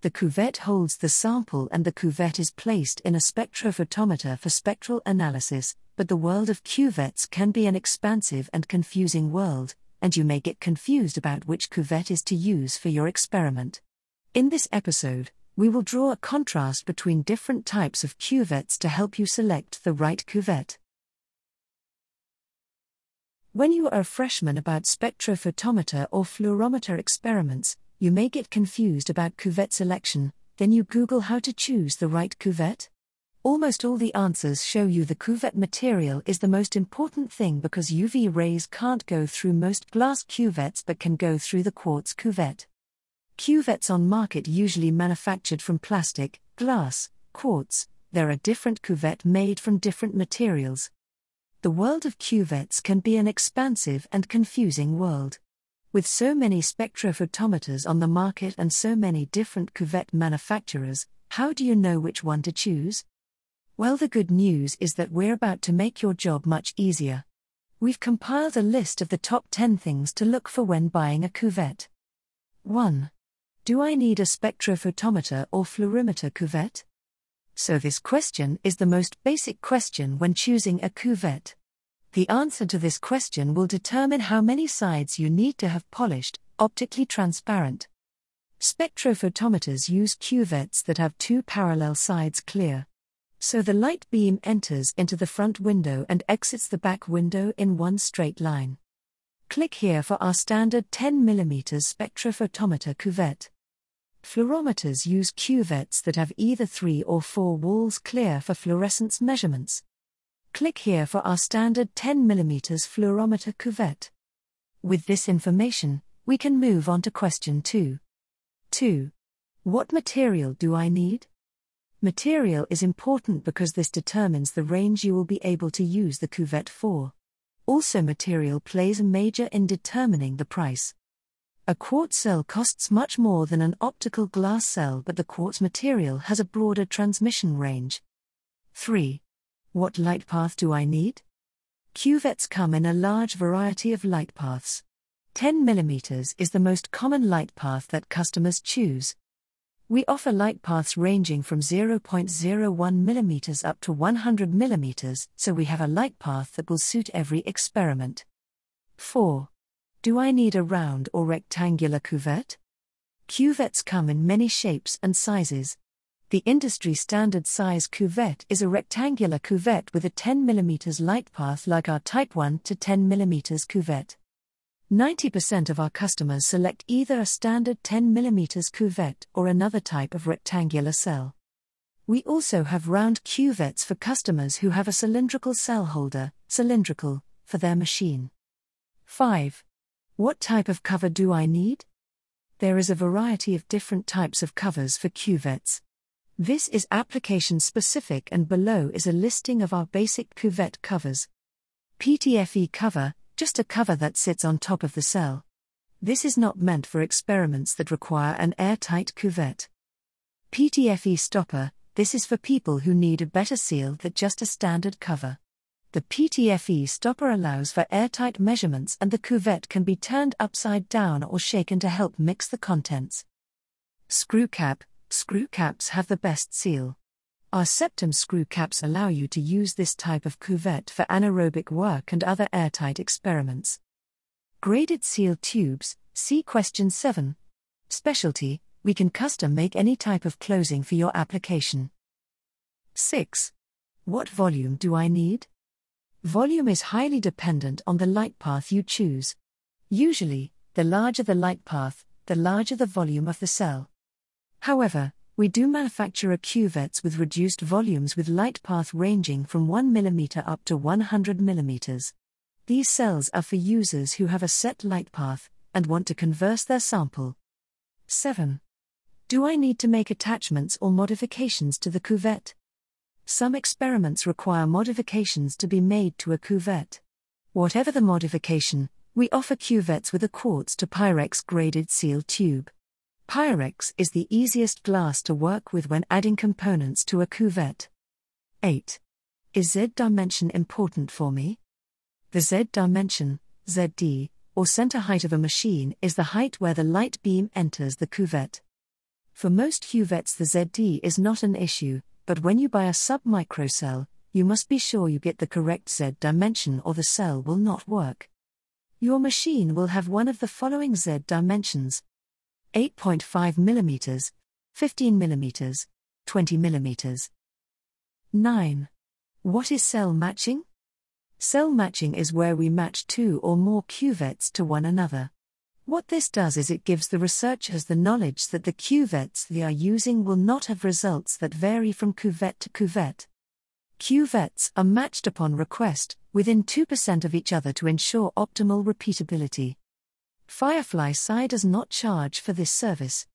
The cuvette holds the sample and the cuvette is placed in a spectrophotometer for spectral analysis, but the world of cuvettes can be an expansive and confusing world, and you may get confused about which cuvette is to use for your experiment. In this episode, we will draw a contrast between different types of cuvettes to help you select the right cuvette. When you are a freshman about spectrophotometer or fluorometer experiments, you may get confused about cuvette selection, then you Google how to choose the right cuvette. Almost all the answers show you the cuvette material is the most important thing because UV rays can't go through most glass cuvettes but can go through the quartz cuvette. Cuvettes on market usually manufactured from plastic, glass, quartz. There are different cuvette made from different materials. The world of cuvettes can be an expansive and confusing world. With so many spectrophotometers on the market and so many different cuvette manufacturers, how do you know which one to choose? Well, the good news is that we're about to make your job much easier. We've compiled a list of the top 10 things to look for when buying a cuvette. 1. Do I need a spectrophotometer or fluorimeter cuvette? So, this question is the most basic question when choosing a cuvette. The answer to this question will determine how many sides you need to have polished, optically transparent. Spectrophotometers use cuvettes that have two parallel sides clear. So the light beam enters into the front window and exits the back window in one straight line. Click here for our standard 10mm spectrophotometer cuvette. Fluorometers use cuvettes that have either three or four walls clear for fluorescence measurements. Click here for our standard 10mm fluorometer cuvette. With this information, we can move on to question 2. 2. What material do I need? Material is important because this determines the range you will be able to use the cuvette for. Also, material plays a major in determining the price. A quartz cell costs much more than an optical glass cell, but the quartz material has a broader transmission range. 3. What light path do I need? Cuvettes come in a large variety of light paths. 10 mm is the most common light path that customers choose. We offer light paths ranging from 0.01 mm up to 100 mm, so we have a light path that will suit every experiment. 4. Do I need a round or rectangular cuvette? Cuvettes come in many shapes and sizes. The industry standard size cuvette is a rectangular cuvette with a 10 mm light path like our Type 1 to 10 mm cuvette. 90% of our customers select either a standard 10 mm cuvette or another type of rectangular cell. We also have round cuvettes for customers who have a cylindrical cell holder, cylindrical, for their machine. 5. What type of cover do I need? There is a variety of different types of covers for cuvettes. This is application specific, and below is a listing of our basic cuvette covers. PTFE cover, just a cover that sits on top of the cell. This is not meant for experiments that require an airtight cuvette. PTFE stopper, this is for people who need a better seal than just a standard cover. The PTFE stopper allows for airtight measurements and the cuvette can be turned upside down or shaken to help mix the contents. Screw cap Screw caps have the best seal. Our septum screw caps allow you to use this type of cuvette for anaerobic work and other airtight experiments. Graded seal tubes, see question 7. Specialty, we can custom make any type of closing for your application. 6. What volume do I need? Volume is highly dependent on the light path you choose. Usually, the larger the light path, the larger the volume of the cell. However, we do manufacture cuvettes with reduced volumes with light path ranging from 1 mm up to 100 mm. These cells are for users who have a set light path and want to converse their sample. 7. Do I need to make attachments or modifications to the cuvette? Some experiments require modifications to be made to a cuvette. Whatever the modification, we offer cuvettes with a quartz to Pyrex graded seal tube. Pyrex is the easiest glass to work with when adding components to a cuvette. 8. Is Z dimension important for me? The Z dimension, ZD, or center height of a machine is the height where the light beam enters the cuvette. For most cuvettes, the ZD is not an issue, but when you buy a submicro cell, you must be sure you get the correct Z dimension or the cell will not work. Your machine will have one of the following Z dimensions 8.5 mm, 15 mm, 20 mm. 9. What is cell matching? Cell matching is where we match two or more cuvettes to one another. What this does is it gives the researchers the knowledge that the cuvettes they are using will not have results that vary from cuvette to cuvette. Cuvettes are matched upon request, within 2% of each other to ensure optimal repeatability. Firefly Sci does not charge for this service.